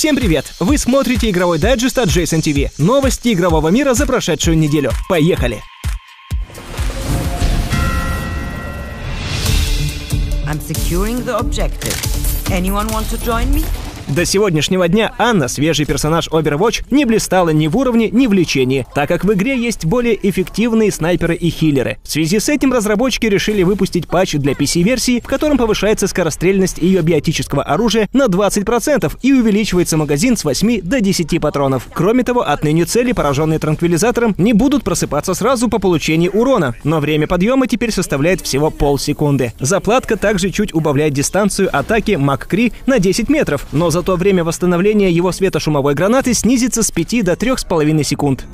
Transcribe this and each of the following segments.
Всем привет! Вы смотрите игровой дайджест от Jason TV. Новости игрового мира за прошедшую неделю. Поехали! I'm securing the objective. Anyone want to join me? До сегодняшнего дня Анна, свежий персонаж Overwatch, не блистала ни в уровне, ни в лечении, так как в игре есть более эффективные снайперы и хиллеры. В связи с этим разработчики решили выпустить патч для PC-версии, в котором повышается скорострельность ее биотического оружия на 20% и увеличивается магазин с 8 до 10 патронов. Кроме того, отныне цели, пораженные транквилизатором, не будут просыпаться сразу по получении урона, но время подъема теперь составляет всего полсекунды. Заплатка также чуть убавляет дистанцию атаки Мак-Кри на 10 метров, но за Зато время восстановления его светошумовой гранаты снизится с 5 до 3,5 секунд.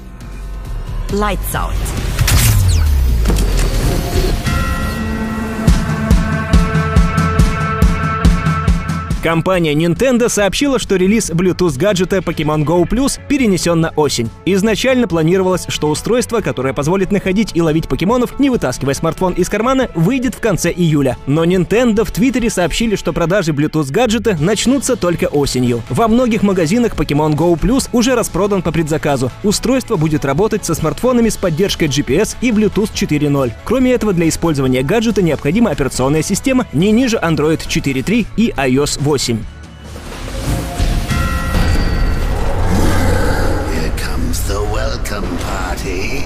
Lights out. Компания Nintendo сообщила, что релиз Bluetooth гаджета Pokemon Go Plus перенесен на осень. Изначально планировалось, что устройство, которое позволит находить и ловить покемонов, не вытаскивая смартфон из кармана, выйдет в конце июля. Но Nintendo в Твиттере сообщили, что продажи Bluetooth гаджета начнутся только осенью. Во многих магазинах Pokemon Go Plus уже распродан по предзаказу. Устройство будет работать со смартфонами с поддержкой GPS и Bluetooth 4.0. Кроме этого, для использования гаджета необходима операционная система не ниже Android 4.3 и iOS 8. 8. Here comes the welcome party.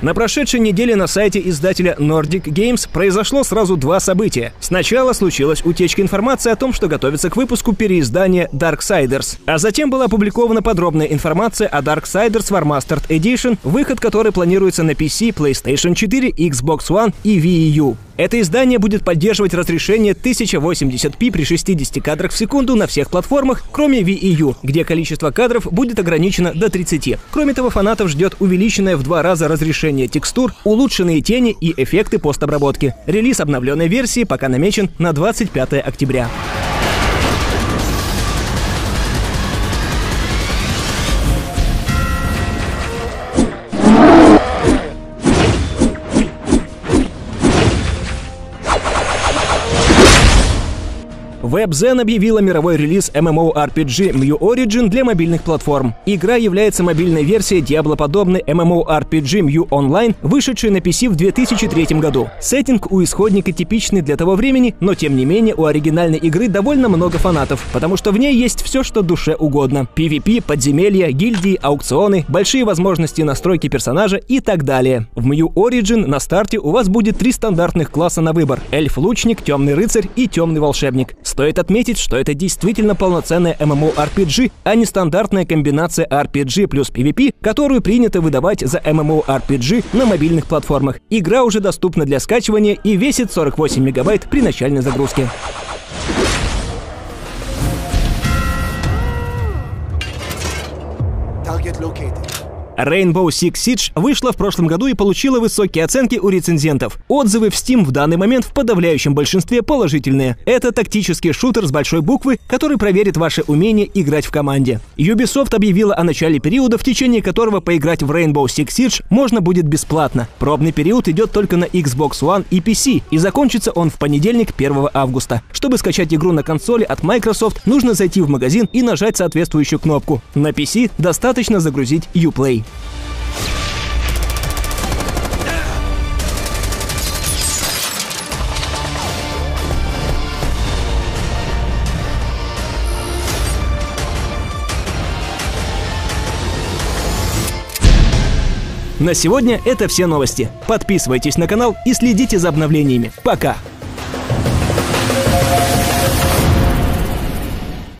На прошедшей неделе на сайте издателя Nordic Games произошло сразу два события. Сначала случилась утечка информации о том, что готовится к выпуску переиздания Darksiders, а затем была опубликована подробная информация о Darksiders Warmastered Edition, выход которой планируется на PC, PlayStation 4, Xbox One и Wii U. Это издание будет поддерживать разрешение 1080p при 60 кадрах в секунду на всех платформах, кроме Wii U, где количество кадров будет ограничено до 30. Кроме того, фанатов ждет увеличенное в два раза разрешение текстур, улучшенные тени и эффекты постобработки. Релиз обновленной версии пока намечен на 25 октября. WebZen объявила мировой релиз MMORPG Mew Origin для мобильных платформ. Игра является мобильной версией Diablo-подобной MMORPG Mew Online, вышедшей на PC в 2003 году. Сеттинг у исходника типичный для того времени, но тем не менее у оригинальной игры довольно много фанатов, потому что в ней есть все, что душе угодно. PvP, подземелья, гильдии, аукционы, большие возможности настройки персонажа и так далее. В Mew Origin на старте у вас будет три стандартных класса на выбор — эльф-лучник, темный рыцарь и темный волшебник. Стоит отметить, что это действительно полноценная MMORPG, а не стандартная комбинация RPG плюс PvP, которую принято выдавать за MMORPG на мобильных платформах. Игра уже доступна для скачивания и весит 48 мегабайт при начальной загрузке. Target located. Rainbow Six Siege вышла в прошлом году и получила высокие оценки у рецензентов. Отзывы в Steam в данный момент в подавляющем большинстве положительные. Это тактический шутер с большой буквы, который проверит ваше умение играть в команде. Ubisoft объявила о начале периода, в течение которого поиграть в Rainbow Six Siege можно будет бесплатно. Пробный период идет только на Xbox One и PC, и закончится он в понедельник 1 августа. Чтобы скачать игру на консоли от Microsoft, нужно зайти в магазин и нажать соответствующую кнопку. На PC достаточно загрузить Uplay. На сегодня это все новости. Подписывайтесь на канал и следите за обновлениями. Пока!